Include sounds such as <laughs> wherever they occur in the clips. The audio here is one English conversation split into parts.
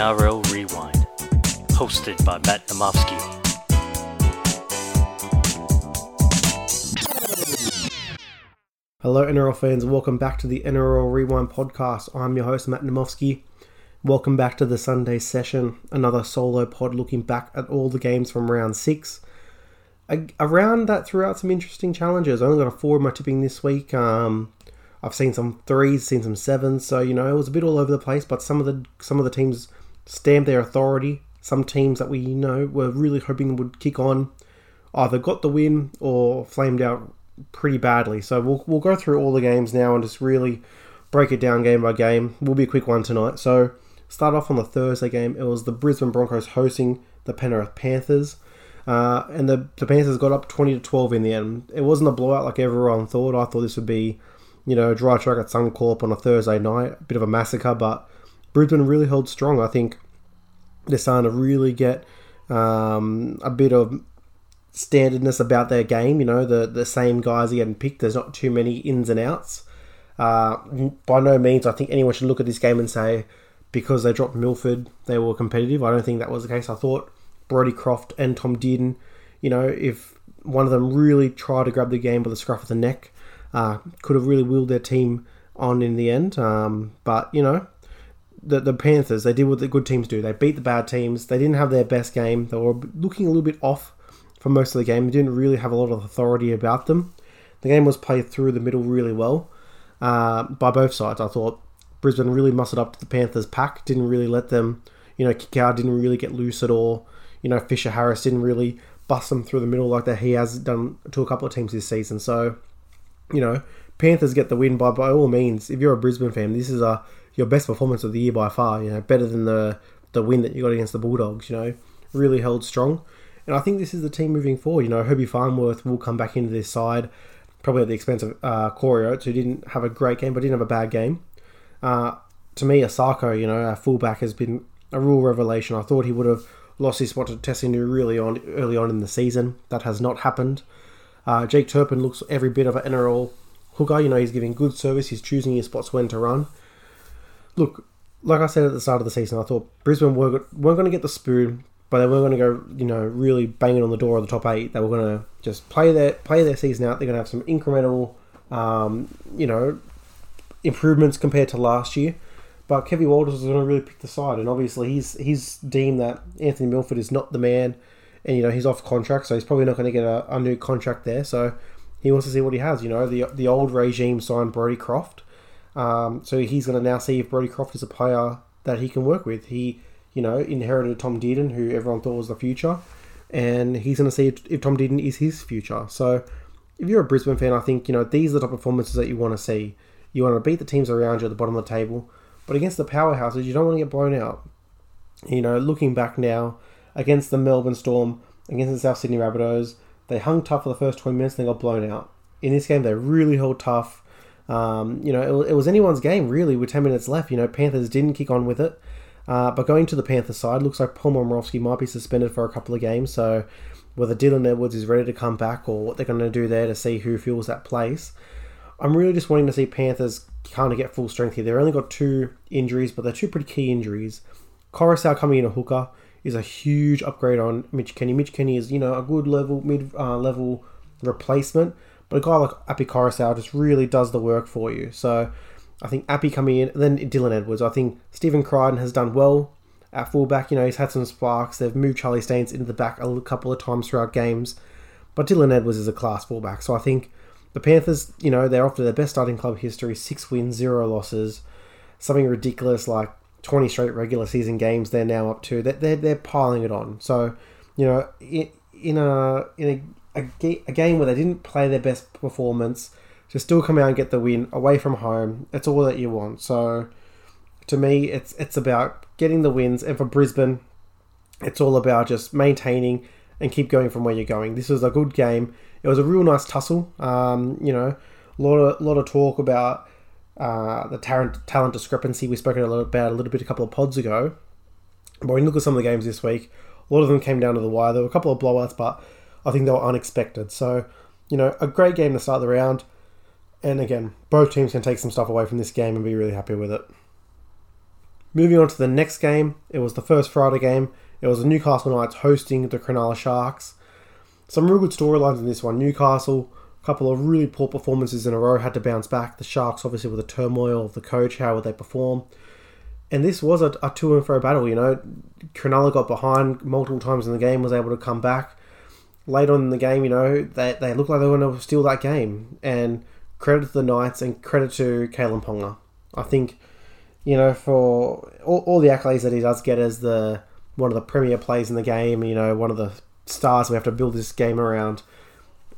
NRL Rewind, hosted by Matt Namofsky. Hello, NRL fans. Welcome back to the NRL Rewind podcast. I'm your host, Matt Namofsky. Welcome back to the Sunday session, another solo pod looking back at all the games from round six. Around that threw out some interesting challenges. I only got a four in my tipping this week. Um, I've seen some threes, seen some sevens, so you know it was a bit all over the place. But some of the some of the teams stamped their authority. Some teams that we you know were really hoping would kick on either got the win or flamed out pretty badly. So we'll we'll go through all the games now and just really break it down game by game. Will be a quick one tonight. So start off on the Thursday game. It was the Brisbane Broncos hosting the Penrith Panthers. Uh, and the, the Panthers got up 20 to 12 in the end. It wasn't a blowout like everyone thought. I thought this would be you know, a dry track at Suncorp on a Thursday night, a bit of a massacre, but Brisbane really held strong. I think they're starting to really get um, a bit of standardness about their game. You know, the the same guys are getting picked. There's not too many ins and outs. Uh, by no means, I think anyone should look at this game and say because they dropped Milford, they were competitive. I don't think that was the case. I thought Brodie Croft and Tom Dearden, you know, if one of them really tried to grab the game by the scruff of the neck, uh, could have really willed their team on in the end. Um, but, you know, the, the Panthers, they did what the good teams do. They beat the bad teams. They didn't have their best game. They were looking a little bit off for most of the game. They didn't really have a lot of authority about them. The game was played through the middle really well uh, by both sides. I thought Brisbane really muscled up to the Panthers' pack, didn't really let them, you know, kick out, didn't really get loose at all. You know, Fisher Harris didn't really bust them through the middle like that he has done to a couple of teams this season. So you know, Panthers get the win by by all means. If you're a Brisbane fan, this is a your best performance of the year by far. You know, better than the the win that you got against the Bulldogs. You know, really held strong, and I think this is the team moving forward. You know, Herbie Farnworth will come back into this side, probably at the expense of uh, Corey Oates, who didn't have a great game but didn't have a bad game. Uh, to me, Isaako, you know, our fullback has been a real revelation. I thought he would have lost his spot to Tesi Niu really on early on in the season. That has not happened. Uh, Jake Turpin looks every bit of an NRL hooker. You know, he's giving good service. He's choosing his spots when to run. Look, like I said at the start of the season, I thought Brisbane were, weren't going to get the spoon, but they weren't going to go, you know, really banging on the door of the top eight. They were going to just play their play their season out. They're going to have some incremental, um, you know, improvements compared to last year. But Kevin Walters is going to really pick the side, and obviously he's he's deemed that Anthony Milford is not the man and you know he's off contract, so he's probably not going to get a, a, new contract there. So he wants to see what he has. You know, the the old regime signed Brodie Croft, um, so he's going to now see if Brodie Croft is a player that he can work with. He, you know, inherited Tom Dearden, who everyone thought was the future, and he's going to see if, Tom Dearden is his future. So if you're a Brisbane fan, I think you know these are the of performances that you want to see. You want to beat the teams around you at the bottom of the table, but against the powerhouses, you don't want to get blown out. You know, looking back now against the Melbourne Storm, against the South Sydney Rabbitohs. They hung tough for the first 20 minutes and they got blown out. In this game, they really held tough. Um, you know, it, it, was anyone's game, really, with 10 minutes left. You know, Panthers didn't kick on with it. Uh, but going to the Panthers side, looks like Paul Momirovski might be suspended for a couple of games. So whether Dylan Edwards is ready to come back or what they're going to do there to see who fills that place. I'm really just wanting to see Panthers kind of get full strength here. They've only got two injuries, but they're two pretty key injuries. Koroisau coming in a hooker is a huge upgrade on Mitch Kenny. Mitch Kenny is, you know, a good level, mid uh, level replacement, but a guy like Api Koroisau just really does the work for you. So I think Api coming in, then Dylan Edwards. I think Stephen Crichton has done well at fullback. You know, he's had some sparks. They've moved Charlie Staines into the back a couple of times throughout games, but Dylan Edwards is a class fullback. So I think the Panthers, you know, they're off to their best starting club history, six wins, zero losses, something ridiculous like 20 straight regular season games they're now up to. They're, they're, they're piling it on. So, you know, in, in a in a, a, game where they didn't play their best performance, to still come out and get the win away from home, it's all that you want. So, to me, it's it's about getting the wins, and for Brisbane, it's all about just maintaining and keep going from where you're going. This was a good game. It was a real nice tussle. Um, you know, a lot of lot of talk about uh, the talent, talent discrepancy we spoke about a little bit a couple of pods ago. But when you look at some of the games this week, a lot of them came down to the wire. There were a couple of blowouts, but I think they were unexpected. So, you know, a great game to start the round. And again, both teams can take some stuff away from this game and be really happy with it. Moving on to the next game, it was the first Friday game. It was the Newcastle Knights hosting the Cronulla Sharks. Some real good storylines in this one. Newcastle, a couple of really poor performances in a row, had to bounce back. The Sharks, obviously, with the turmoil of the coach, how would they perform? And this was a, a to and fro battle, you know. Cronulla got behind multiple times in the game, was able to come back. Late on in the game, you know, they, they looked like they going to steal that game. And credit to the Knights and credit to Kalyn Ponga. I think, you know, for all, all the accolades that he does get as the one of the premier plays in the game, you know, one of the stars we have to build this game around.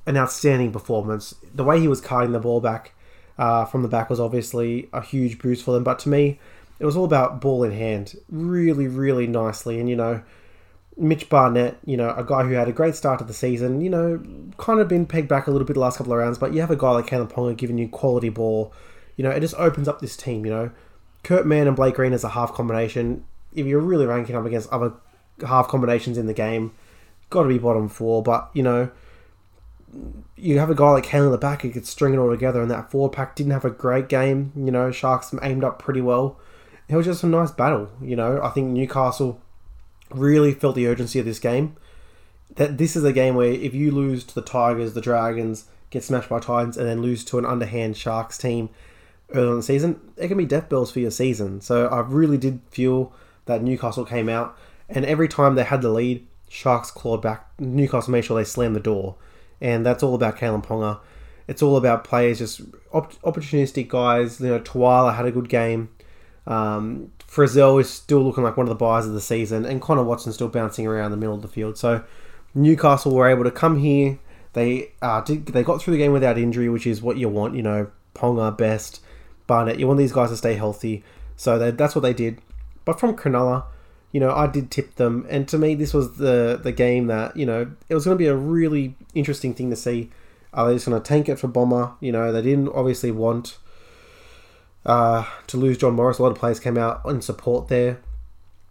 An outstanding performance. The way he was carting the ball back uh, from the back was obviously a huge boost for them. But to me, it was all about ball in hand, really, really nicely. And you know, Mitch Barnett, you know, a guy who had a great start to the season, you know, kind of been pegged back a little bit the last couple of rounds. But you have a guy like Kalyn Ponga giving you quality ball. You know, it just opens up this team. You know, Kurt Mann and Blake Green as a half combination. If you're really ranking up against other half combinations in the game, got to be bottom four. But you know, you have a guy like Kane in the back who could string it all together, and that four pack didn't have a great game. You know, Sharks aimed up pretty well. It was just a nice battle. You know, I think Newcastle really felt the urgency of this game. That this is a game where if you lose to the Tigers, the Dragons, get smashed by Titans, and then lose to an underhand Sharks team early in the season, it can be death bells for your season. So I really did feel that Newcastle came out, and every time they had the lead, Sharks clawed back. Newcastle made sure they slammed the door, and that's all about Kalyn Ponga. It's all about players, just op- opportunistic guys. You know, Tuala had a good game. Um, Frizzell is still looking like one of the buys of the season, and Connor Watson still bouncing around the middle of the field. So Newcastle were able to come here. They uh, did, they got through the game without injury, which is what you want. You know, Ponga best, Barnett. You want these guys to stay healthy, so they, that's what they did. But from Cronulla, you know, I did tip them, and to me, this was the the game that you know it was going to be a really interesting thing to see. Are they just going to tank it for Bomber? You know, they didn't obviously want uh, to lose John Morris. A lot of players came out in support there.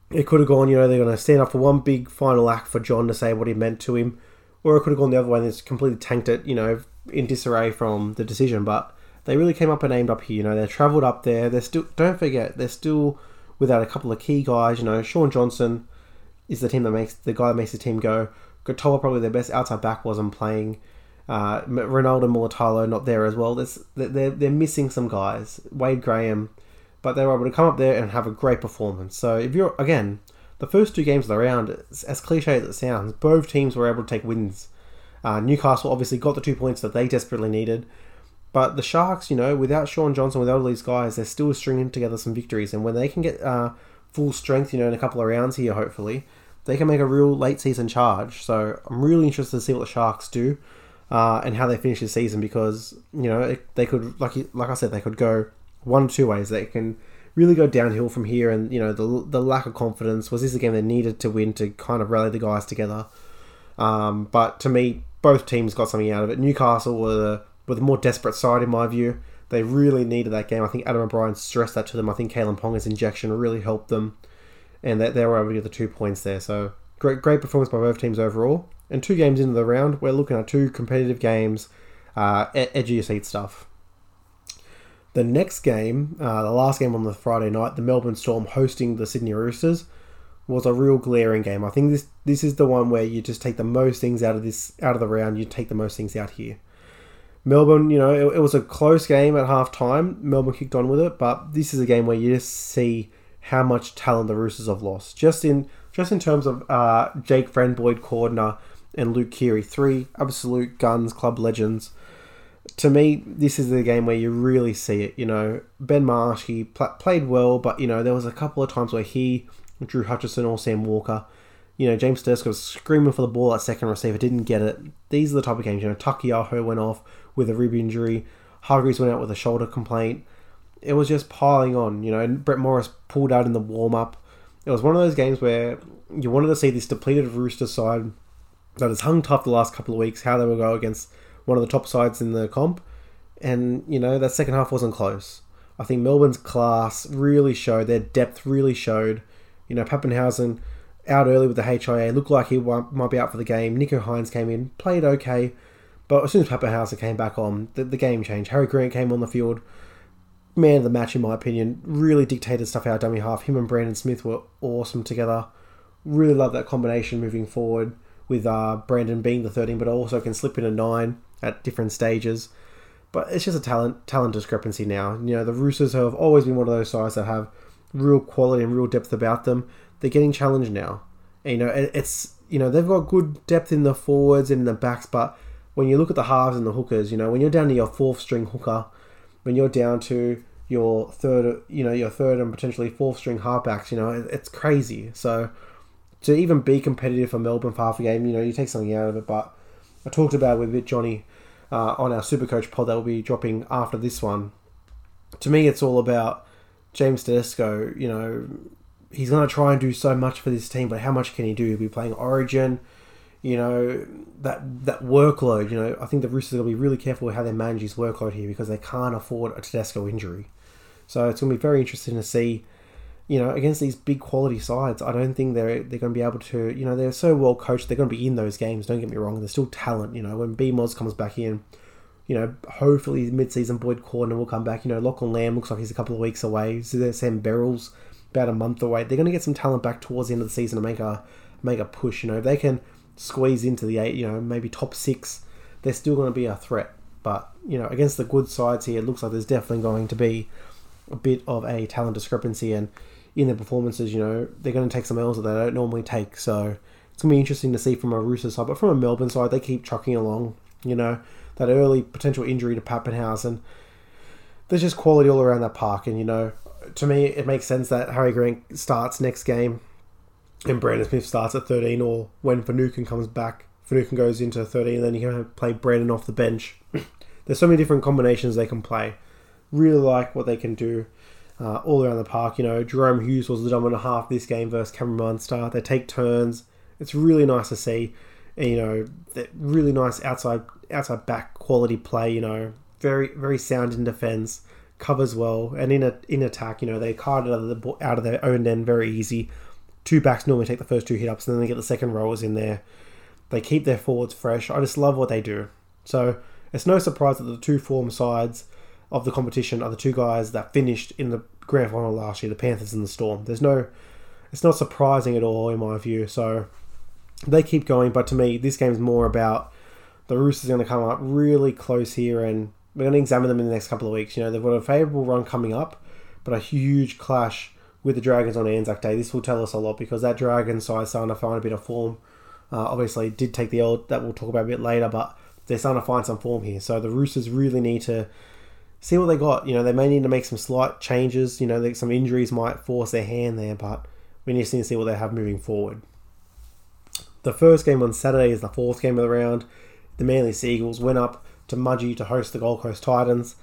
It could have gone, you know, they're going to stand up for one big final act for John to say what he meant to him, or it could have gone the other way and it's completely tanked it, you know, in disarray from the decision. But they really came up and aimed up here. You know, they travelled up there. They're still, don't forget, they're still without a couple of key guys. You know, Shaun Johnson is the team that makes the guy that makes the team go. Katoa probably their best outside back wasn't playing. Uh, Ronaldo Mulitalo not there as well. There's, they're, they're missing some guys. Wade Graham, but they were able to come up there and have a great performance. So if you're again, the first two games of the round, as cliche as it sounds, both teams were able to take wins. Uh, Newcastle obviously got the two points that they desperately needed, but the Sharks, you know, without Shaun Johnson, without all these guys, they're still stringing together some victories. And when they can get uh, full strength, you know, in a couple of rounds here, hopefully, they can make a real late season charge. So I'm really interested to see what the Sharks do uh, and how they finish the season because you know it, they could like like I said they could go one or two ways. They can really go downhill from here, and you know the the lack of confidence was this a game they needed to win to kind of rally the guys together. Um, but to me, both teams got something out of it. Newcastle were were the more desperate side in my view. They really needed that game. I think Adam O'Brien stressed that to them. I think Kalyn Ponga's injection really helped them, and they, they were able to get the two points there. So great great performance by both teams overall. And two games into the round, we're looking at two competitive games, uh, your seat stuff. The next game, uh, the last game on the Friday night, the Melbourne Storm hosting the Sydney Roosters, was a real glaring game. I think this this is the one where you just take the most things out of this out of the round. You take the most things out here. Melbourne, you know, it, it was a close game at half time. Melbourne kicked on with it, but this is a game where you just see how much talent the Roosters have lost. Just in just in terms of uh, Jake Friend-Boyd Cordner and Luke Keary, three absolute guns, club legends. To me, this is the game where you really see it. You know, Ben Marsh, he pl- played well, but, you know, there was a couple of times where he, Drew Hutchison or Sam Walker, you know, James Tedesco was screaming for the ball at second receiver, didn't get it. These are the type of games, you know, Taukeiaho went off with a rib injury, Hargreaves went out with a shoulder complaint. It was just piling on, you know, and Brett Morris pulled out in the warm up. It was one of those games where you wanted to see this depleted Rooster side that has hung tough the last couple of weeks, how they will go against one of the top sides in the comp. And, you know, that second half wasn't close. I think Melbourne's class really showed, their depth really showed. You know, Papenhuyzen out early with the HIA, looked like he might be out for the game. Nicho Hynes came in, played okay, but as soon as Papenhuyzen came back on, the, the game changed. Harry Grant came on the field. man of the match in my opinion. Really dictated stuff out dummy half. Him and Brandon Smith were awesome together. Really love that combination moving forward with uh, Brandon being the 13, but also can slip in a 9 at different stages. But it's just a talent talent discrepancy now. You know, the Roosters have always been one of those sides that have real quality and real depth about them. They're getting challenged now. And, you know, it's you know they've got good depth in the forwards and in the backs, but when you look at the halves and the hookers, you know, when you're down to your fourth string hooker, when you're down to your third, you know, your third and potentially fourth string halfbacks, you know, it's crazy. So to even be competitive for Melbourne for half a game, you know, you take something out of it. But I talked about with Johnny uh, on our Supercoach pod that will be dropping after this one. To me, it's all about James Tedesco. You know, he's going to try and do so much for this team, but how much can he do? He'll be playing Origin. You know that that workload. You know, I think the Roosters will be really careful with how they manage his workload here because they can't afford a Tedesco injury. So it's going to be very interesting to see you know, against these big quality sides, I don't think they're they're going to be able to. You know, they're so well coached. They're going to be in those games. Don't get me wrong. There's still talent. You know, when B Moz comes back in, you know, hopefully mid-season Boyd Cordner will come back. You know, Lachlan Lam looks like he's a couple of weeks away. So there's Sam Verrills about a month away. They're going to get some talent back towards the end of the season to make a make a push. You know, if they can squeeze into the eight, you know, maybe top six, they're still going to be a threat. But you know, against the good sides here, it looks like there's definitely going to be a bit of a talent discrepancy and in their performances, you know, they're going to take some L's that they don't normally take. So it's going to be interesting to see from a Roosters side. But from a Melbourne side, they keep trucking along. You know, that early potential injury to Papenhuyzen. There's just quality all around that park. And, you know, to me, it makes sense that Harry Grant starts next game and Brandon Smith starts at 13, or when Finucane comes back, Finucane goes into 13, and then you can play Brandon off the bench. <clears throat> There's so many different combinations they can play. Really like what they can do uh, all around the park. You know, Jahrome Hughes was the dominant half this game versus Cameron Munster. They take turns. It's really nice to see. And, you know, really nice outside outside back quality play. You know, very very sound in defence, covers well, and in a in attack, you know, they card out of the out of their own end very easy. Two backs normally take the first two hit ups, and then they get the second rowers in there. They keep their forwards fresh. I just love what they do. So it's no surprise that the two form sides of the competition are the two guys that finished in the grand final last year, the Panthers and the Storm. There's no, it's not surprising at all in my view. So they keep going, but to me, this game is more about the Roosters going to come up really close here, and we're going to examine them in the next couple of weeks. You know, they've got a favourable run coming up, but a huge clash with the Dragons on Anzac Day. This will tell us a lot because that Dragon side starting to find a bit of form. Uh, obviously, did take the old that we'll talk about a bit later, but they're starting to find some form here. So the Roosters really need to see what they got. You know, they may need to make some slight changes. You know, some injuries might force their hand there, but we need to see what they have moving forward. The first game on Saturday is the fourth game of the round. The Manly Sea Eagles went up to Mudgee to host the Gold Coast Titans,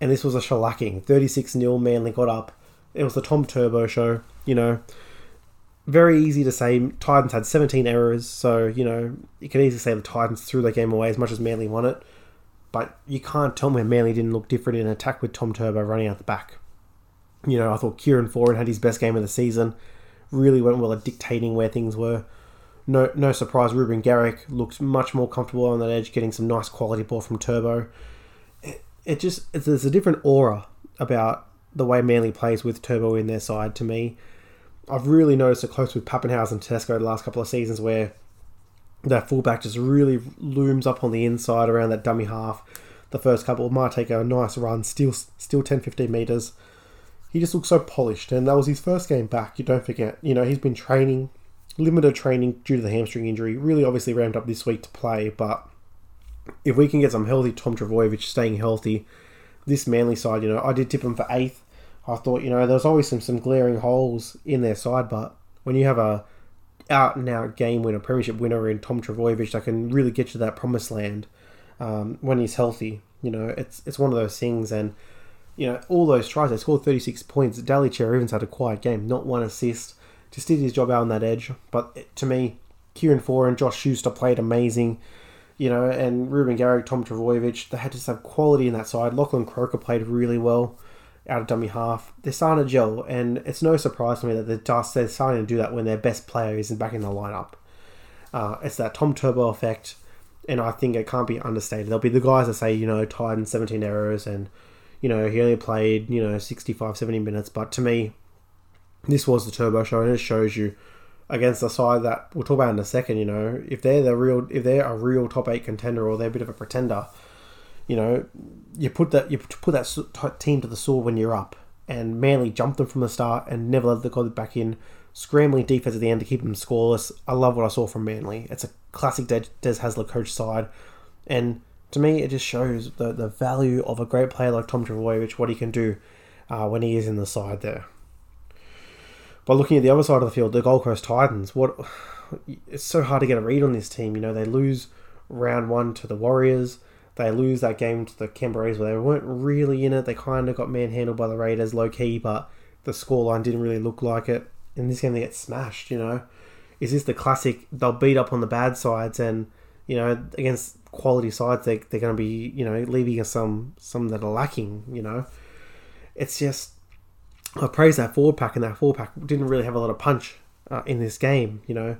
and this was a shellacking. 36 0 Manly got up. It was the Tom Turbo show, you know. Very easy to say. Titans had 17 errors, so, you know, you can easily say the Titans threw their game away as much as Manly won it. But you can't tell me Manly didn't look different in attack with Tom Turbo running out the back. You know, I thought Kieran Foran had his best game of the season. Really went well at dictating where things were. No, no surprise. Reuben Garrick looked much more comfortable on that edge, getting some nice quality ball from Turbo. It, it just it's, there's a different aura about the way Manly plays with Turbo in their side. To me, I've really noticed it close with Papenhuyzen and Tedesco the last couple of seasons, where that fullback just really looms up on the inside around that dummy half. The first couple might take a nice run, still still 10 15 metres. He just looks so polished, and that was his first game back. You don't forget, you know, he's been training, limited training due to the hamstring injury. Really, obviously ramped up this week to play, but if we can get some healthy Tom Trbojevic staying healthy, this Manly side, you know, I did tip him for eighth. I thought, you know, there's always some some glaring holes in their side, but when you have a out and out game winner, premiership winner in Tom Trbojevic that can really get you to that promised land um, when he's healthy. You know, it's it's one of those things, and you know all those tries. They scored 36 points. Daly Cherry-Evans had a quiet game, not one assist. Just did his job out on that edge. But to me, Kieran and Josh Schuster played amazing. You know, and Reuben Garrick, Tom Trbojevic, they had to have quality in that side. Lachlan Croker played really well out of dummy half. They're starting to gel, and it's no surprise to me that they're, starting to do that when their best player isn't back in the lineup. Uh, it's that Tom Turbo effect, and I think it can't be understated. There'll be the guys that say, you know, tied in 17 errors, and, You know, he only played, you know, 65, 70 minutes, but to me, this was the turbo show, and it shows you against a side that we'll talk about in a second. You know, if they're the real, if they're a real top eight contender or they're a bit of a pretender, you know, you put that you put that team to the sword when you're up, and Manly jumped them from the start and never let the got back in. Scrambling defense at the end to keep them scoreless. I love what I saw from Manly. It's a classic Des, Hasler coach side, and to me, it just shows the, the value of a great player like Tom Trbojevic, what he can do uh, when he is in the side there. But looking at the other side of the field, the Gold Coast Titans, what <sighs> it's so hard to get a read on this team. You know, they lose round one to the Warriors. They lose that game to the Canberras where they weren't really in it. They kind of got manhandled by the Raiders low key, but the scoreline didn't really look like it. In this game, they get smashed, you know. Is this the classic? They'll beat up on the bad sides, and, you know, against quality sides, they, they're going to be, you know, leaving us some, some that are lacking, you know. It's just I praise that forward pack, and that forward pack didn't really have a lot of punch uh, in this game. You know,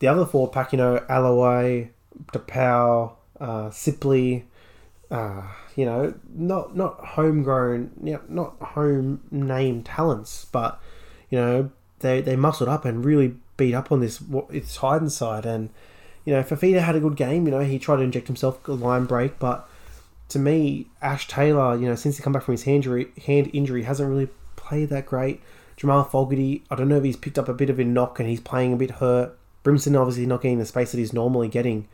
the other forward pack, you know, Aloiai, Taupau, uh, Sipley, uh, you know, not not homegrown, you know, not home name talents, but you know, they they muscled up and really beat up on this it's Titans side, and you know, Fifita had a good game. You know, he tried to inject himself a line break, but to me, Ash Taylor, you know, since he come back from his hand injury, hand injury, hasn't really played that great. Jamal Fogarty, I don't know if he's picked up a bit of a knock and he's playing a bit hurt. Brimson obviously not getting the space that he's normally getting.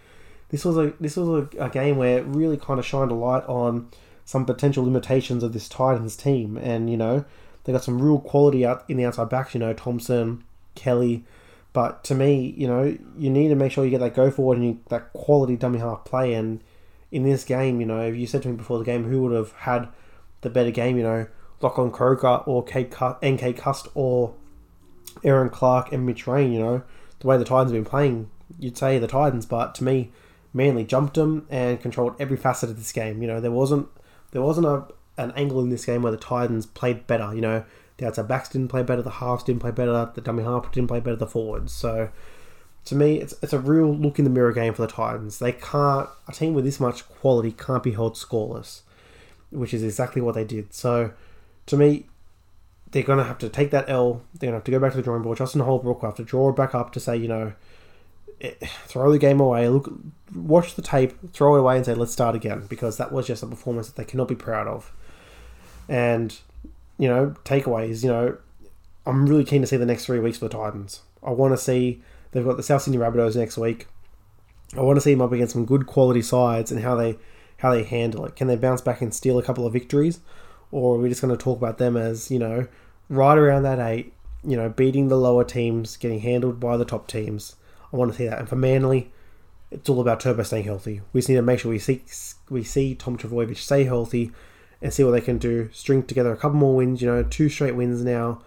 This was a this was a, a game where it really kind of shined a light on some potential limitations of this Titans team, and you know they got some real quality out in the outside backs. You know Thompson, Kelly, but to me, you know you need to make sure you get that go forward and you, that quality dummy half play. And in this game, you know, if you said to me before the game who would have had the better game, you know, Lachlan Croker or NK Cust or Erin Clark and Mitch Rein, you know, the way the Titans have been playing, you'd say the Titans, but to me, Manly jumped them and controlled every facet of this game. You know, there wasn't there wasn't a an angle in this game where the Titans played better. You know, the outside backs didn't play better, the halves didn't play better, the dummy half didn't play better, the forwards. So to me, it's it's a real look in the mirror game for the Titans. They can't a team with this much quality can't be held scoreless, which is exactly what they did. So to me, they're going to have to take that L. They're going to have to go back to the drawing board. Justin Holbrook will have to draw it back up to say, you know, <sighs> throw the game away. Look, watch the tape, throw it away, and say, let's start again because that was just a performance that they cannot be proud of. And you know, takeaways. You know, I'm really keen to see the next three weeks for the Titans. I want to see they've got the South Sydney Rabbitohs next week. I want to see them up against some good quality sides and how they how they handle it. Can they bounce back and steal a couple of victories, or are we just going to talk about them as you know right around that eight? You know, beating the lower teams, getting handled by the top teams. I want to see that. And for Manly, it's all about Turbo staying healthy. We just need to make sure we see we see Tom Trbojevic stay healthy and see what they can do. String together a couple more wins. You know, two straight wins now.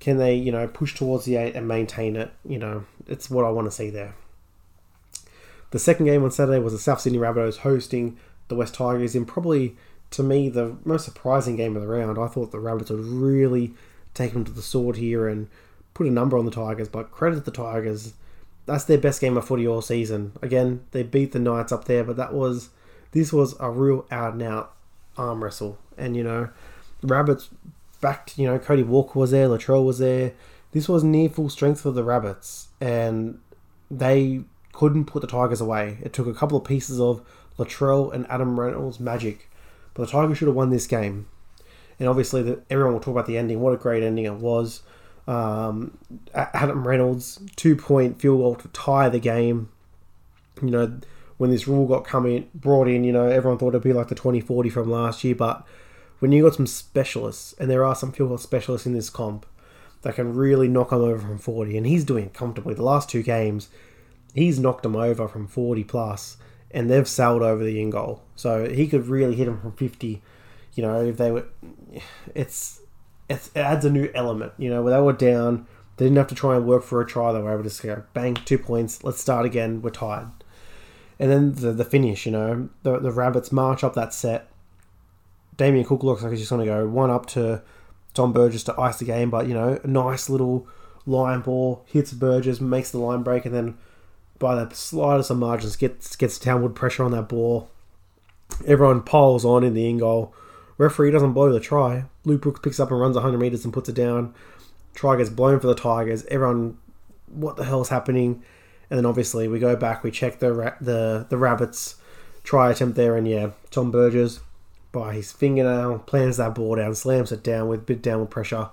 Can they, you know, push towards the eight and maintain it? You know, it's what I want to see there. The second game on Saturday was the South Sydney Rabbitohs hosting the West Tigers in probably, to me, the most surprising game of the round. I thought the Rabbits would really take them to the sword here and put a number on the Tigers, but credit the Tigers that's their best game of footy all season. Again, they beat the Knights up there, but that was this was a real out and out arm wrestle. And you know, Rabbits backed. You know, Cody Walker was there, Latrell was there. This was near full strength for the Rabbits, and they couldn't put the Tigers away. It took a couple of pieces of Latrell and Adam Reynolds' magic, but the Tigers should have won this game. And obviously, the, everyone will talk about the ending. What a great ending it was. Um, Adam Reynolds two point field goal to tie the game. You know, when this rule got coming brought in, you know, everyone thought it'd be like the 2040 from last year, but when you got some specialists, and there are some field goal specialists in this comp that can really knock them over from 40, and he's doing it comfortably. The last two games, he's knocked them over from 40 plus, and they've sailed over the in goal. So he could really hit them from 50. You know, if they were, it's it adds a new element. You know, where they were down, they didn't have to try and work for a try. They were able to just go bang two points. Let's start again. We're tired. And then the the finish. You know, the the rabbits march up that set. Damien Cook looks like he's just going to go one up to Tom Burgess to ice the game, but you know, a nice little line ball hits Burgess, makes the line break, and then by the slightest of margins gets gets downward pressure on that ball. Everyone piles on in the in goal Referee doesn't blow the try. Luke Brooks picks up and runs 100 metres and puts it down. Try gets blown for the Tigers. Everyone, what the hell's happening? And then obviously we go back, we check the ra- the the Rabbits try attempt there, and yeah, Tom Burgess by his fingernail plans that ball down, slams it down with bit downward pressure,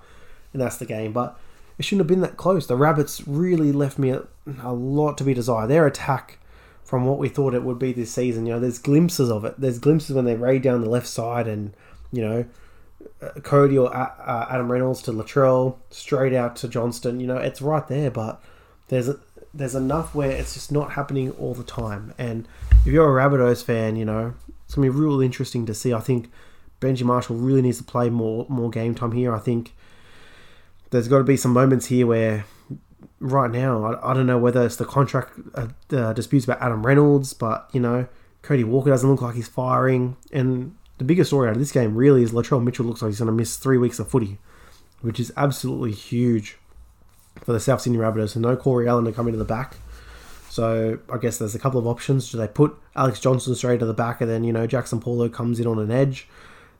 and that's the game. But it shouldn't have been that close. The Rabbits really left me a, a lot to be desired. Their attack from what we thought it would be this season, you know, there's glimpses of it. There's glimpses when they raid down the left side and, you know, uh, Cody or uh, Adam Reynolds to Latrell, straight out to Johnston. You know, it's right there, but there's a, there's enough where it's just not happening all the time. And if you're a Rabbitohs fan, you know, it's gonna be real interesting to see. I think Benji Marshall really needs to play more more game time here. I think there's got to be some moments here where right now I, I don't know whether it's the contract uh, uh, disputes about Adam Reynolds, but you know Cody Walker doesn't look like he's firing, and the biggest story out of this game really is Latrell Mitchell looks like he's going to miss three weeks of footy, which is absolutely huge for the South Sydney Rabbitohs. And no Corey Allan to come into the back. So I guess there's a couple of options. Do they put Alex Johnston straight to the back and then, you know, Jaxson Paulo comes in on an edge?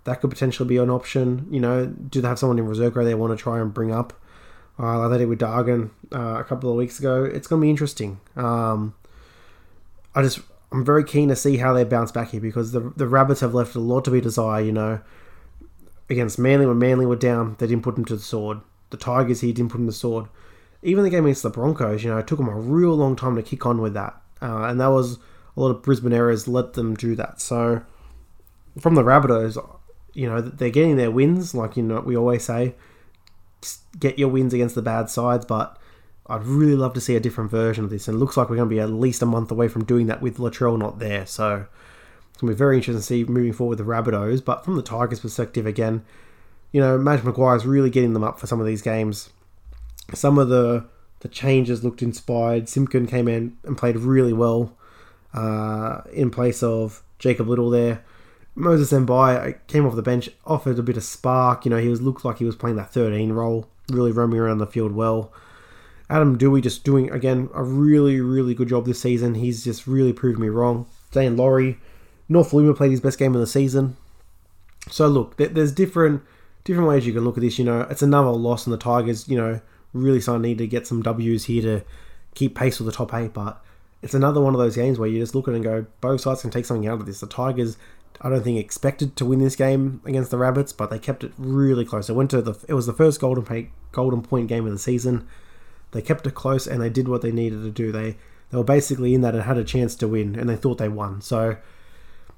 That could potentially be an option. You know, do they have someone in reserve they want to try and bring up? Uh, like they did with Dargan uh, a couple of weeks ago. It's going to be interesting. Um, I just, I'm very keen to see how they bounce back here because the, the Rabbits have left a lot to be desired, you know. Against Manly, when Manly were down, they didn't put them to the sword. The Tigers here didn't put them to the sword even the game against the Broncos, you know, it took them a real long time to kick on with that. Uh, and that was a lot of Brisbane errors let them do that. So from the Rabbitohs, you know, they're getting their wins, like you know we always say, get your wins against the bad sides. But I'd really love to see a different version of this, and it looks like we're going to be at least a month away from doing that with Latrell not there. So it's going to be very interesting to see moving forward with the Rabbitohs. But from the Tigers' perspective, again, you know, Madge Maguire is really getting them up for some of these games some of the the changes looked inspired. Simpkin came in and played really well uh, in place of Jacob Liddle there. Moses Mbye came off the bench, offered a bit of spark. You know, he was looked like he was playing that 13 role, really roaming around the field well. Adam Doueihi just doing again a really, really good job this season. He's just really proved me wrong. Daine Laurie, North Luma played his best game of the season. So look, there's different different ways you can look at this. You know, it's another loss in the Tigers. You know, really so I need to get some W's here to keep pace with the top eight. But it's another one of those games where you just look at it and go, both sides can take something out of this. The Tigers, I don't think expected to win this game against the Rabbits, but they kept it really close. It went to the it was the first golden golden point game of the season. They kept it close and they did what they needed to do. They they were basically in that and had a chance to win, and they thought they won. So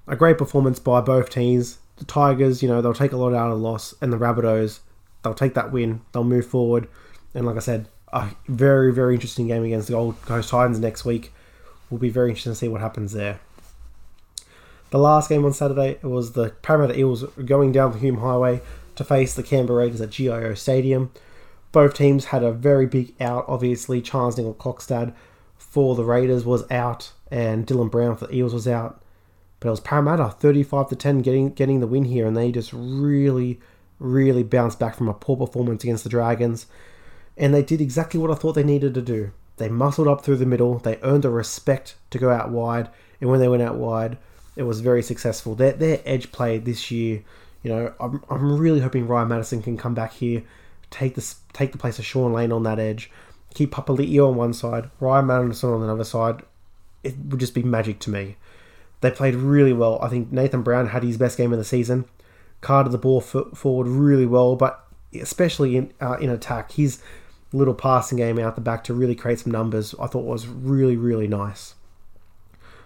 a great performance by both teams. The Tigers, you know, they'll take a lot out of loss, and the Rabbitohs, they'll take that win. They'll move forward. And like I said, a very, very interesting game against the Gold Coast Titans next week. Will be very interesting to see what happens there. The last game on Saturday was the Parramatta Eels going down the Hume Highway to face the Canberra Raiders at GIO Stadium. Both teams had a very big out. Obviously, Charnze Nicoll-Klokstad for the Raiders was out, and Dylan Brown for the Eels was out. But it was Parramatta 35 to 10 getting getting the win here, and they just really, really bounced back from a poor performance against the Dragons and they did exactly what I thought they needed to do. They muscled up through the middle, they earned the respect to go out wide, and when they went out wide, it was very successful. Their, their edge play this year, you know, I'm, I'm really hoping Ryan Matterson can come back here, take the, take the place of Shaun Lane on that edge, keep Papali'i on one side, Ryan Matterson on the other side. It would just be magic to me. They played really well. I think Nathan Brown had his best game of the season. Carted the ball forward really well, but especially in uh, in attack, he's little passing game out the back to really create some numbers, I thought was really, really nice.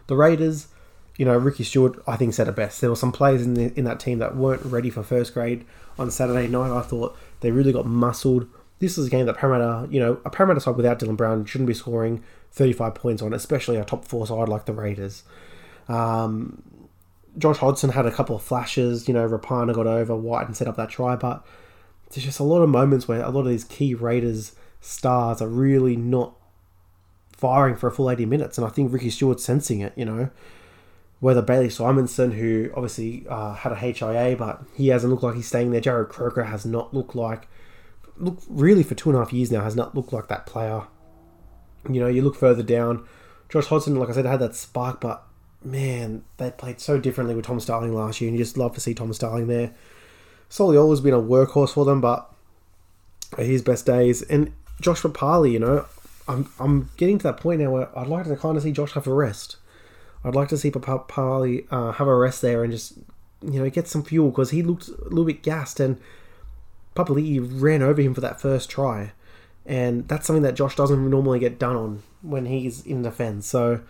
The Raiders, you know, Ricky Stuart, I think said it best. There were some players in the, in that team that weren't ready for first grade on Saturday night. I thought they really got muscled. This is a game that Parramatta, you know, a Parramatta side without Dylan Brown shouldn't be scoring 35 points on, especially a top four side like the Raiders. Um, Josh Hodgson had a couple of flashes. You know, Rapana got over White and set up that try, but there's just a lot of moments where a lot of these key Raiders stars are really not firing for a full 80 minutes. And I think Ricky Stuart's sensing it, you know. Whether Bailey Simonsson, who obviously uh, had a HIA, but he hasn't looked like he's staying there. Jarrod Croker has not looked like, look really for two and a half years now, has not looked like that player. You know, you look further down. Josh Hodgson, like I said, had that spark, but man, they played so differently with Tom Starling last year, and you just love to see Tom Starling there. Soliola's been a workhorse for them, but his best days. And Josh Papali, you know, I'm I'm getting to that point now where I'd like to kind of see Josh have a rest. I'd like to see Papali uh, have a rest there and just you know get some fuel because he looked a little bit gassed and Papali ran over him for that first try, and that's something that Josh doesn't normally get done on when he's in defence. So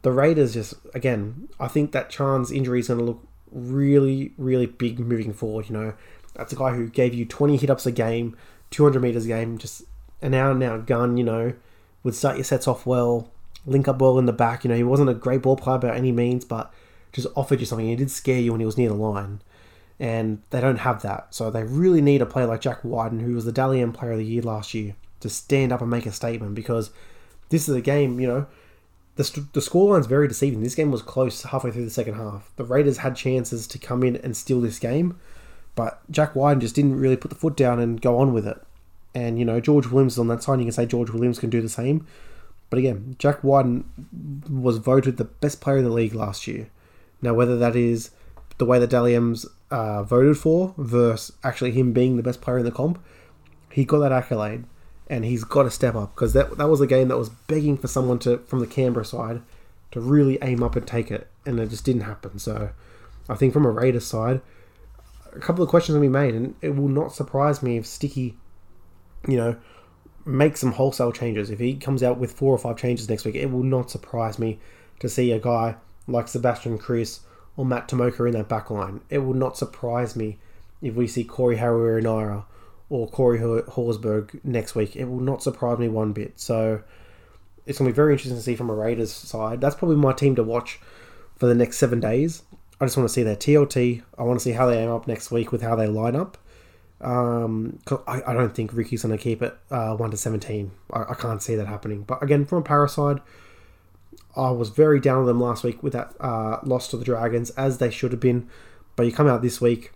the Raiders just again, I think that Chan's injury is going to look really really big moving forward. You know, that's a guy who gave you 20 hit ups a game, 200 meters a game, just an hour out gun. You know, would start your sets off well, link up well in the back. You know, he wasn't a great ball player by any means, but just offered you something. He did scare you when he was near the line. And they don't have that. So they really need a player like Jack Wighton, who was the Dally M player of the year last year, to stand up and make a statement because this is a game, you know, the, the scoreline's very deceiving. This game was close halfway through the second half. The Raiders had chances to come in and steal this game, but Jack Wighton just didn't really put the foot down and go on with it. And, you know, George Williams is on that side. You can say George Williams can do the same. But again, Jack Wighton was voted the best player in the league last year. Now, whether that is the way that Dally uh, voted for versus actually him being the best player in the comp, he got that accolade and he's got to step up because that, that was a game that was begging for someone to from the Canberra side to really aim up and take it, and it just didn't happen. So I think from a Raiders side, a couple of questions will be made, and it will not surprise me if Sticky, you know, makes some wholesale changes. If he comes out with four or five changes next week, it will not surprise me to see a guy like Sebastian Kris or Matt Timoko in that back line. It will not surprise me if we see Corey Harawira or Corey Horsburgh next week. It will not surprise me one bit. So it's going to be very interesting to see from a Raiders side. That's probably my team to watch for the next seven days. I just want to see their TLT. I want to see how they aim up next week with how they line up. Um, I, I don't think Ricky's going to keep it uh, 1 to 17. I, I can't see that happening. But again, from a Parra side, I was very down on them last week with that uh, loss to the Dragons, as they should have been. But you come out this week,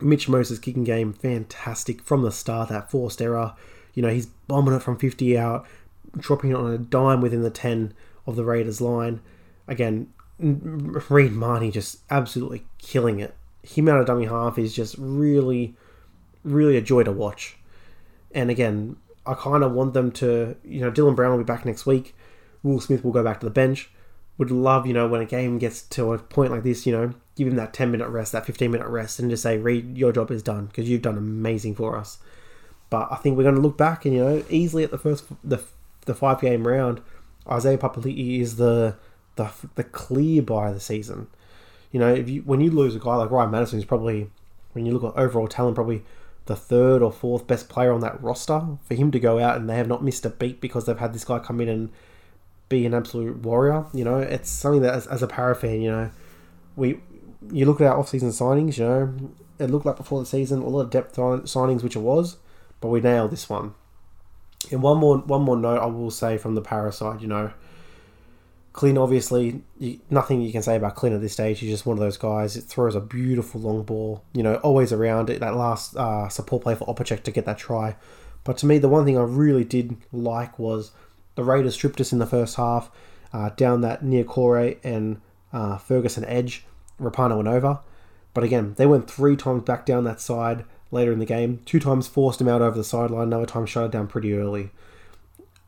Mitch Moses' kicking game, fantastic from the start. That forced error, you know, he's bombing it from 50 out, dropping it on a dime within the 10 of the Raiders line. Again, Reed Mahoney just absolutely killing it. Him out of dummy half is just really, really a joy to watch. And again, I kind of want them to, you know, Dylan Brown will be back next week. Will Smith will go back to the bench. Would love, you know, when a game gets to a point like this, you know, give him that 10 minute rest, that 15 minute rest, and just say, Reed, your job is done because you've done amazing for us. But I think we're going to look back and, you know, easily at the first, the, the five game round, Isaiah Papali'i is the, the, the clear buy of the season. You know, if you when you lose a guy like Ryan Matterson, who's probably, when you look at overall talent, probably the third or fourth best player on that roster, for him to go out and they have not missed a beat because they've had this guy come in and be an absolute warrior, you know, it's something that as, as a para fan, you know, we you look at our off-season signings, you know, it looked like before the season a lot of depth signings, which it was, but we nailed this one. And one more one more note I will say from the para side, you know, Clint obviously you, nothing you can say about Clint at this stage. He's just one of those guys. It throws a beautiful long ball, you know, always around it. That last uh, support play for Opacek to get that try. But to me, the one thing I really did like was the Raiders stripped us in the first half uh, down that near Corey and uh, Ferguson edge. Rapana went over. But again, they went three times back down that side later in the game. Two times forced him out over the sideline, another time shut it down pretty early.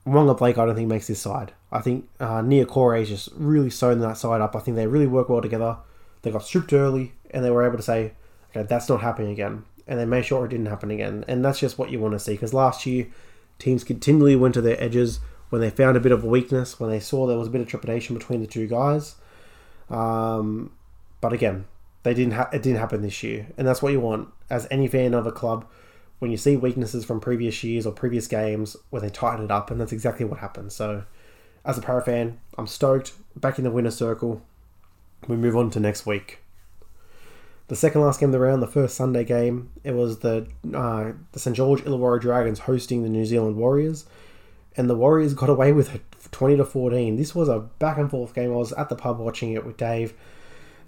Waqa Blake, I don't think, makes this side. I think uh, Niukore is just really sewn that side up. I think they really work well together. They got stripped early and they were able to say, okay, that's not happening again. And they made sure it didn't happen again. And that's just what you want to see because last year, teams continually went to their edges when they found a bit of weakness, when they saw there was a bit of trepidation between the two guys. Um, but again, they didn't. Ha- it didn't happen this year, and that's what you want as any fan of a club. When you see weaknesses from previous years or previous games, where they tighten it up, and that's exactly what happened. So, as a para fan, I'm stoked. Back in the winner circle. We move on to next week. The second last game of the round, the first Sunday game, it was the uh, the St George Illawarra Dragons hosting the New Zealand Warriors, and the Warriors got away with it, twenty to fourteen. This was a back and forth game. I was at the pub watching it with Dave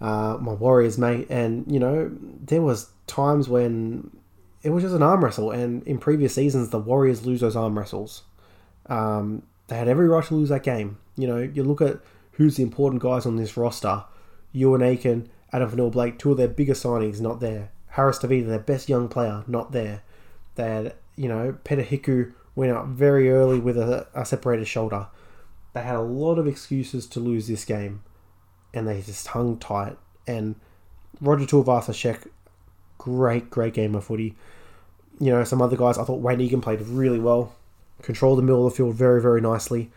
uh, my Warriors mate, and you know there was times when it was just an arm wrestle, and in previous seasons the Warriors lose those arm wrestles. Um, they had every right to lose that game. You know, you look at who's the important guys on this roster: Euan Aitken, Addin Fonua Blake, two of their biggest signings not there. Harris Tavita, their best young player, not there. They had, you know, Peta Hiku went out very early with a, a separated shoulder. They had a lot of excuses to lose this game, and they just hung tight. And Roger Tuivasa-Sheck, great, great game of footy. You know, some other guys, I thought Wayde Egan played really well, controlled the middle of the field very, very nicely.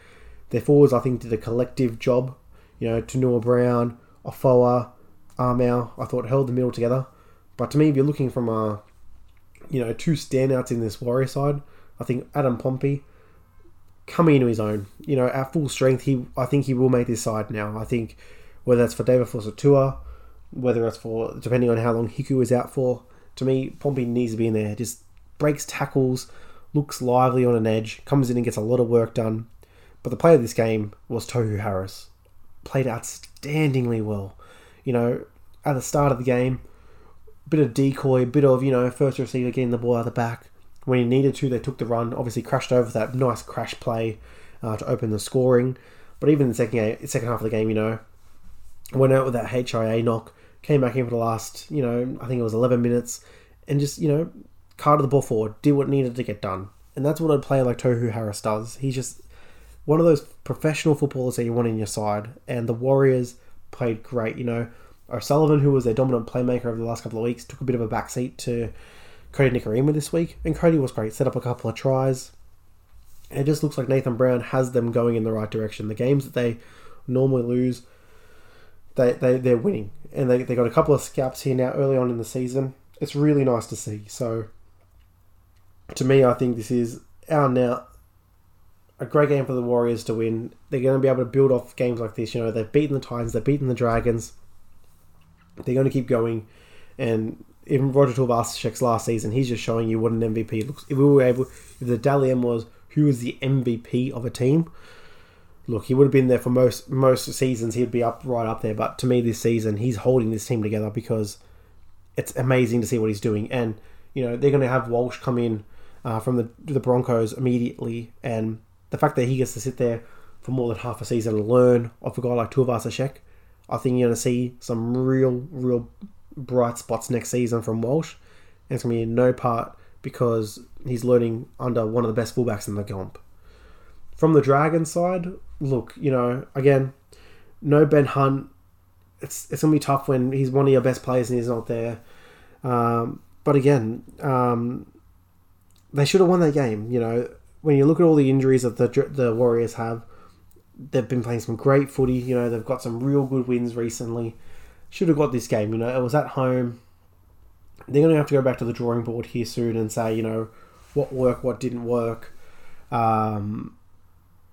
Their forwards, I think, did a collective job. You know, Tanua Brown, Ofoa, Armour, I thought held the middle together. But to me, if you're looking from a, you know, two standouts in this Warrior side, I think Adam Pompey coming into his own. You know, at full strength, he I think he will make this side now. I think whether that's for David Fusitu'a, whether it's for depending on how long Hiku is out for, to me, Pompey needs to be in there. Just breaks tackles, looks lively on an edge, comes in and gets a lot of work done. But the player of this game was Tohu Harris. Played outstandingly well. You know, at the start of the game, bit of decoy, bit of, you know, first receiver getting the ball out the back. When he needed to, they took the run. Obviously, crashed over that nice crash play uh, to open the scoring. But even in the second, game, second half of the game, you know, went out with that HIA knock, came back in for the last, you know, I think it was 11 minutes, and just, you know, carted the ball forward, did what needed to get done. And that's what a player like Tohu Harris does. He's just one of those professional footballers that you want in your side. And the Warriors played great. You know, O'Sullivan, who was their dominant playmaker over the last couple of weeks, took a bit of a backseat to Kodi Nikorima this week. And Kodi was great, set up a couple of tries. And it just looks like Nathan Brown has them going in the right direction. The games that they normally lose, they, they, they're winning. And they, they got a couple of scalps here now early on in the season. It's really nice to see. So, to me, I think this is our now a great game for the Warriors to win. They're going to be able to build off games like this. You know, they've beaten the Titans, they've beaten the Dragons. They're going to keep going. And even Roger Tuivasa-Sheck's last season, he's just showing you what an MVP looks. If we were able, if the Dally M was who was the MVP of a team, look, he would have been there for most most seasons. He'd be up right up there. But to me, this season, he's holding this team together because it's amazing to see what he's doing. And you know, they're going to have Walsh come in uh, from the the Broncos immediately, and the fact that he gets to sit there for more than half a season and learn off a guy like Tuivasa-Sheck, I think you're going to see some real, real bright spots next season from Walsh. And it's going to be in no part because he's learning under one of the best fullbacks in the comp. From the Dragon side, look, you know, again, no Ben Hunt. It's it's gonna be tough when he's one of your best players and he's not there. Um, but again, um, they should have won that game. You know, when you look at all the injuries that the the Warriors have, they've been playing some great footy. You know, they've got some real good wins recently. Should have got this game. You know, it was at home. They're going to have to go back to the drawing board here soon and say, you know, what worked, what didn't work. Um,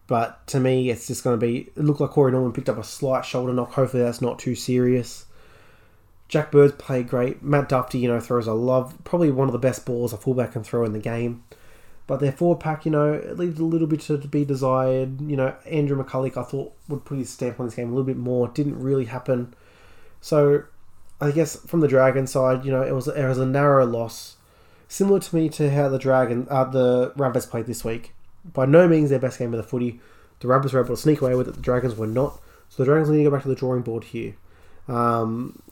but to me, it's just going to be. It looked like Corey Norman picked up a slight shoulder knock. Hopefully, that's not too serious. Jack Bird's played great. Matt Dufty, you know, throws a love. Probably one of the best balls a fullback can throw in the game. But their forward pack, you know, it leaves a little bit to, be desired. You know, Andrew McCullough, I thought, would put his stamp on this game a little bit more. Didn't really happen. So, I guess from the Dragon side, you know, it was it was a narrow loss, similar to me to how the Dragon, uh, the Rabbits played this week. By no means their best game of the footy. The Rabbits were able to sneak away with it. The Dragons were not. So the Dragons need to go back to the drawing board here. Um,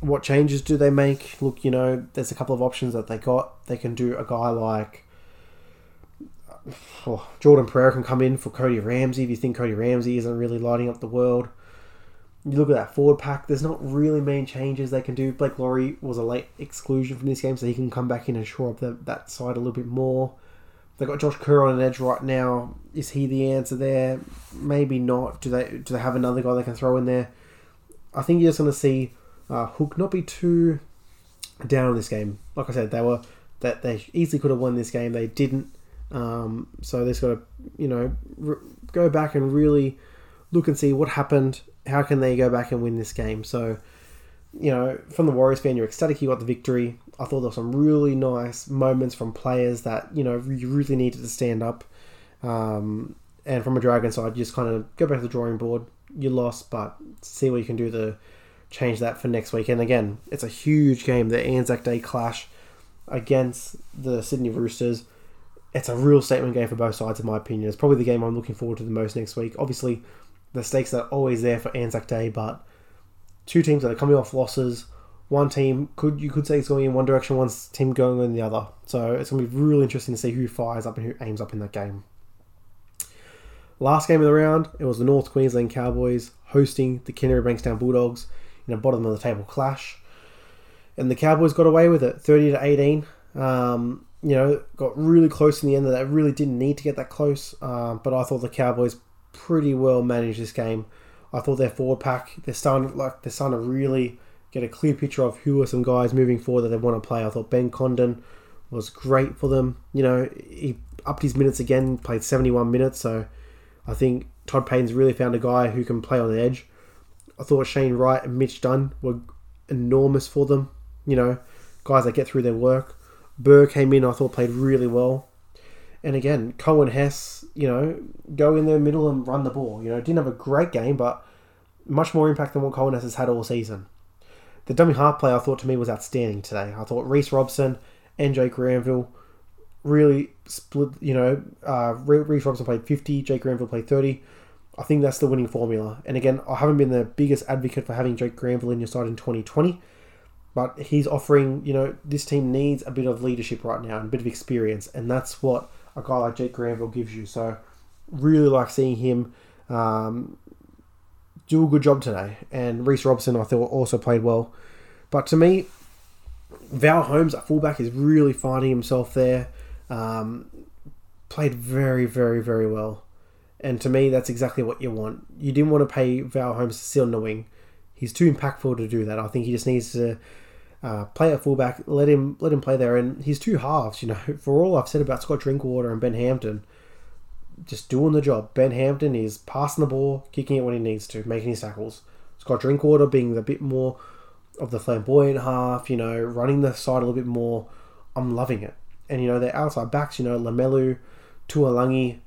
what changes do they make? Look, you know, there's a couple of options that they got. They can do a guy like oh, Jordan Pereira can come in for Cody Ramsey if you think Cody Ramsey isn't really lighting up the world. You look at that forward pack, there's not really main changes they can do. Blake Lawrie was a late exclusion from this game, so he can come back in and shore up the, that side a little bit more. They've got Josh Kerr on an edge right now. Is he the answer there? Maybe not. Do they do they have another guy they can throw in there? I think you're just to see uh, Hook not be too down on this game. Like I said, they were that they easily could have won this game. They didn't. Um, so they've got to, you know, r- go back and really look and see what happened. How can they go back and win this game? So, you know, from the Warriors fan, you're ecstatic you got the victory. I thought there were some really nice moments from players that, you know, you really needed to stand up. Um, and from a Dragon side, you just kind of go back to the drawing board. You lost, but see what you can do to change that for next week. And again, it's a huge game, the Anzac Day clash against the Sydney Roosters it's a real statement game for both sides, in my opinion. It's probably the game I'm looking forward to the most next week. Obviously, the stakes are always there for Anzac Day, but two teams that are coming off losses, one team could you could say it's going in one direction, one team going in the other. So it's going to be really interesting to see who fires up and who aims up in that game. Last game of the round, it was the North Queensland Cowboys hosting the Canterbury Bankstown Bulldogs in a bottom of the table clash, and the Cowboys got away with it, thirty to eighteen. Um, you know, got really close in the end. That really didn't need to get that close, uh, but I thought the Cowboys pretty well managed this game. I thought their forward pack, they're starting like they're starting to really get a clear picture of who are some guys moving forward that they want to play. I thought Ben Condon was great for them. You know, he upped his minutes again, played 71 minutes. So I think Todd Payten's really found a guy who can play on the edge. I thought Shane Wright and Mitch Dunn were enormous for them. You know, guys that get through their work. Burr came in, I thought played really well. And again, Coen Hess, you know, go in the middle and run the ball. You know, didn't have a great game, but much more impact than what Coen Hess has had all season. The dummy half play I thought to me was outstanding today. I thought Reece Robson and Jake Granville really split. You know, uh, Reece Robson played 50, Jake Granville played 30. I think that's the winning formula. And again, I haven't been the biggest advocate for having Jake Granville in your side in 2020, but he's offering, you know, this team needs a bit of leadership right now and a bit of experience, and that's what a guy like Jake Granville gives you. So, really like seeing him um, do a good job today. And Reece Robson, I thought, also played well. But to me, Val Holmes at fullback is really finding himself there. Um, played very, very, very well. And to me, that's exactly what you want. You didn't want to pay Val Holmes to on the wing. He's too impactful to do that. I think he just needs to uh, play at fullback. Let him let him play there. And he's two halves. You know, <laughs> for all I've said about Scott Drinkwater and Ben Hampton, just doing the job. Ben Hampton is passing the ball, kicking it when he needs to, making his tackles. Scott Drinkwater being the bit more of the flamboyant half, you know, running the side a little bit more. I'm loving it. And, you know, their outside backs, you know, Lamelu, Taulagi,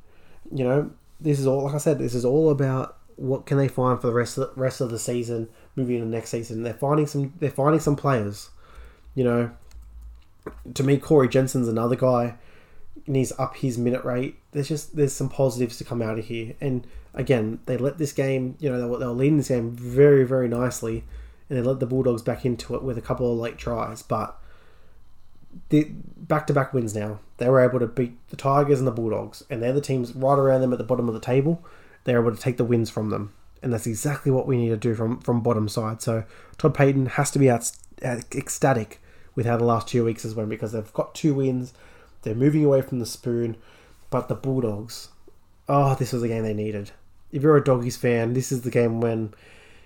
you know, this is all, like I said, this is all about what can they find for the rest of the, rest of the season, moving into next season. They're finding some, they're finding some players, you know. To me, Corey Jensen's another guy needs up his minute rate. There's just there's some positives to come out of here. And again, they let this game, you know, they were, they were leading this game very very nicely, and they let the Bulldogs back into it with a couple of late tries. But the back to back wins now. They were able to beat the Tigers and the Bulldogs, and they're the teams right around them at the bottom of the table. They're able to take the wins from them, and that's exactly what we need to do from from bottom side. So Todd Payten has to be out, ecstatic with how the last two weeks has went because they've got two wins they're moving away from the spoon, but the Bulldogs, oh, this was the game they needed. If you're a Doggies fan, this is the game when,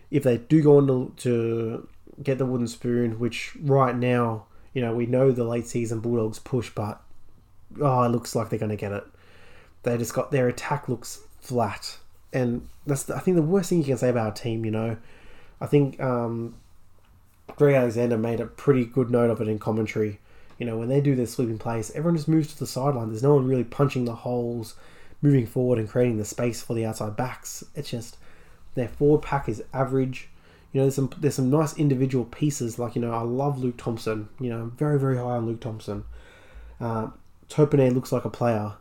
if they do go on to, to get the wooden spoon, which right now, you know, we know the late season Bulldogs push, but oh, it looks like they're going to get it. They just got their attack looks flat, and that's the, I think the worst thing you can say about a team. You know, I think um, Greg Alexander made a pretty good note of it in commentary you know, when they do their sweeping plays, everyone just moves to the sideline. There's no one really punching the holes, moving forward and creating the space for the outside backs. It's just their forward pack is average. You know, there's some there's some nice individual pieces. Like you know, I love Luke Thompson. You know, I'm very very high on Luke Thompson. Uh, looks like a player,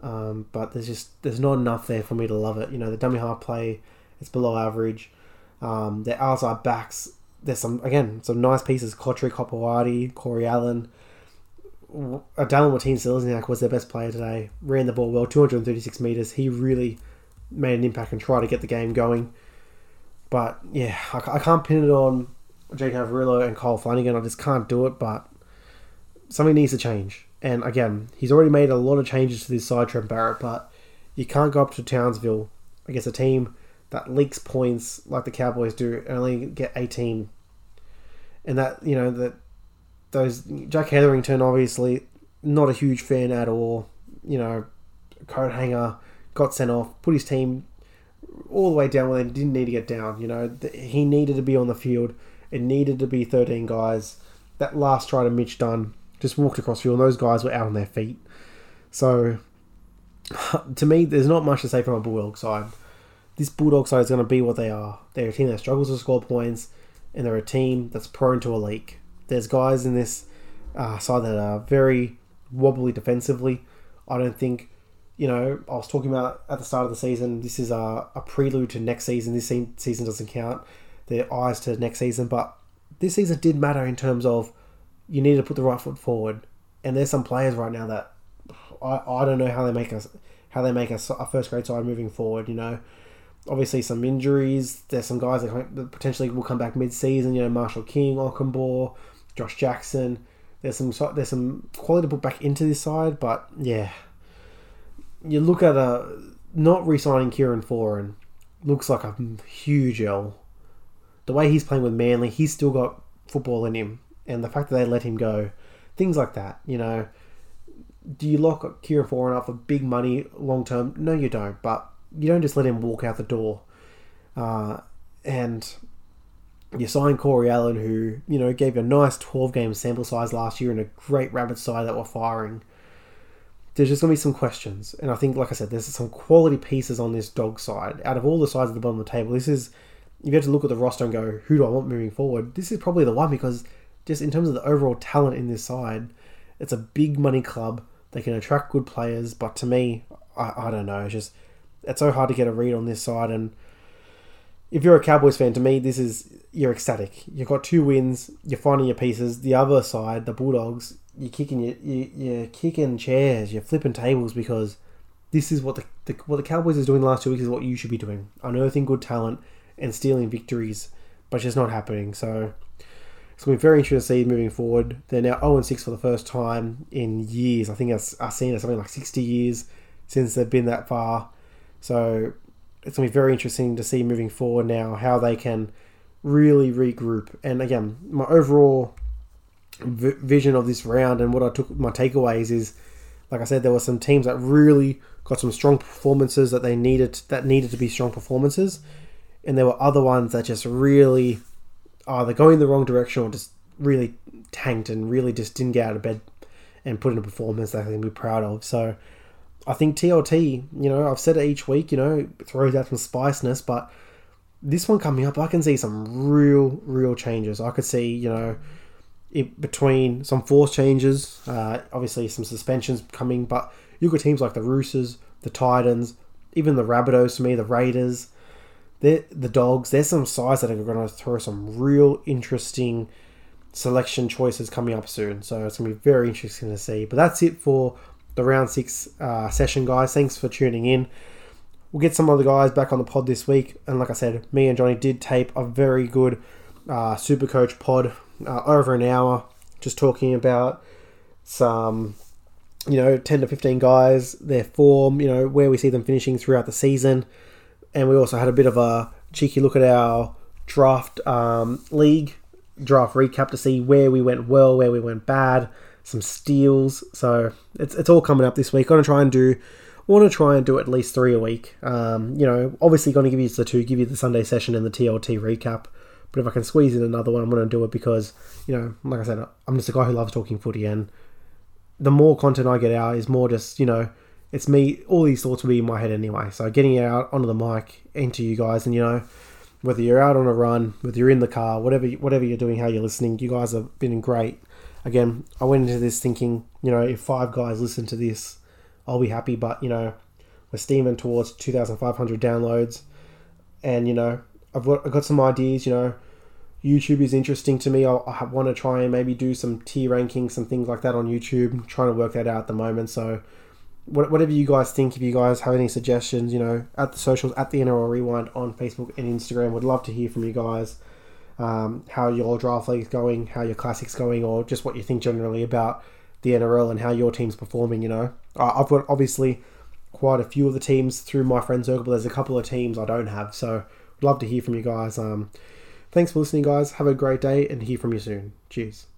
um, but there's just there's not enough there for me to love it. You know, the dummy half play it's below average. Um, their outside backs there's some again some nice pieces. Kotrick, Hopoate, Corey Allan. Dallin Watene-Zelezniak was their best player today. Ran the ball well, 236 metres. He really made an impact and tried to get the game going. But yeah, I, I can't pin it on Jake Averillo and Kyle Flanagan. I just can't do it. But something needs to change. And again, he's already made a lot of changes to this side, Trent Barrett. But you can't go up to Townsville against a team that leaks points like the Cowboys do and only get 18. And that, you know, that those Jack Hetherington obviously not a huge fan at all. You know, coat hanger got sent off, put his team all the way down when they didn't need to get down. You know, he needed to be on the field. It needed to be 13 guys. That last try to Mitch Dunn just walked across field, and those guys were out on their feet. So, <sighs> to me, there's not much to say from a Bulldog side. This Bulldog side is going to be what they are. They're a team that struggles to score points, and they're a team that's prone to a leak. There's guys in this uh, side that are very wobbly defensively. I don't think, you know, I was talking about at the start of the season, this is a, a prelude to next season. This season doesn't count. Their eyes to next season, but this season did matter in terms of you need to put the right foot forward. And there's some players right now that I, I don't know how they make us how they make us a first grade side moving forward. You know, obviously some injuries. There's some guys that potentially will come back mid season. You know, Marshall King, Okunbor, Josh Jackson. There's some there's some quality to put back into this side, but yeah, you look at a not re-signing Kieran Foran looks like a huge L. The way he's playing with Manly, he's still got football in him, and the fact that they let him go, things like that, you know. Do you lock Kieran Foran up for big money long term? No, you don't. But you don't just let him walk out the door. Uh, and you sign Corey Allan, who you know gave you a nice 12 game sample size last year and a great rabbit side that were firing. There's just gonna be some questions, and I think, like I said, there's some quality pieces on this dog side. Out of all the sides at the bottom of the table, this is if you have to look at the roster and go, who do I want moving forward? This is probably the one because just in terms of the overall talent in this side, it's a big money club. They can attract good players, but to me, I, I don't know. It's just it's so hard to get a read on this side. And if you're a Cowboys fan, to me, this is you're ecstatic. You've got two wins. You're finding your pieces. The other side, the Bulldogs, you're kicking you, you you're kicking chairs. You're flipping tables because this is what the, the what the Cowboys is doing the last two weeks is what you should be doing. Unearthing good talent and stealing victories, but it's just not happening. So it's going to be very interesting to see moving forward. They're now 0 6 for the first time in years. I think I've seen it something like 60 years since they've been that far. So it's going to be very interesting to see moving forward now how they can really regroup. And again, my overall v- vision of this round and what I took my takeaways is, like I said, there were some teams that really got some strong performances that they needed that needed to be strong performances, and there were other ones that just really either going the wrong direction or just really tanked and really just didn't get out of bed and put in a performance that they can be proud of. So I think TLT, you know, I've said it each week, you know, throws out some spiciness, but this one coming up, I can see some real, real changes. I could see, you know, between some force changes, uh, obviously some suspensions coming, but you've got teams like the Roosters, the Titans, even the Rabbitohs to me, the Raiders, the Dogs. There's some sides that are going to throw some real interesting selection choices coming up soon. So it's going to be very interesting to see. But that's it for the round six uh, session, guys. Thanks for tuning in. We'll get some of the guys back on the pod this week. And like I said, me and Johnny did tape a very good uh, Super Coach pod uh, over an hour, just talking about some, you know, 10 to 15 guys, their form, you know, where we see them finishing throughout the season. And we also had a bit of a cheeky look at our draft um, league draft recap to see where we went well, where we went bad some steals. So it's it's all coming up this week. Going to try and do. Want to try and do at least three a week. Um, you know, obviously going to give you the two, give you the Sunday session and the TLT recap. But if I can squeeze in another one, I'm going to do it because you know, like I said, I'm just a guy who loves talking footy, and the more content I get out is more just you know, it's me. All these thoughts will be in my head anyway. So getting it out onto the mic into you guys, and you know, whether you're out on a run, whether you're in the car, whatever whatever you're doing, how you're listening, you guys have been great again, I went into this thinking, you know, if five guys listen to this, I'll be happy. But you know, we're steaming towards 2,500 downloads, and you know, I've got, I've got some ideas. You know, YouTube is interesting to me. I, I want to try and maybe do some tier rankings, some things like that on YouTube. I'm trying to work that out at the moment. So, whatever you guys think, if you guys have any suggestions, you know, at the socials, at the NRL Rewind on Facebook and Instagram, would love to hear from you guys um, how your draft league is going, how your classics going, or just what you think generally about the NRL and how your team's performing. You know, I've got obviously quite a few of the teams through my friend circle, but there's a couple of teams I don't have. So I'd love to hear from you guys. Um, thanks for listening, guys. Have a great day and hear from you soon. Cheers.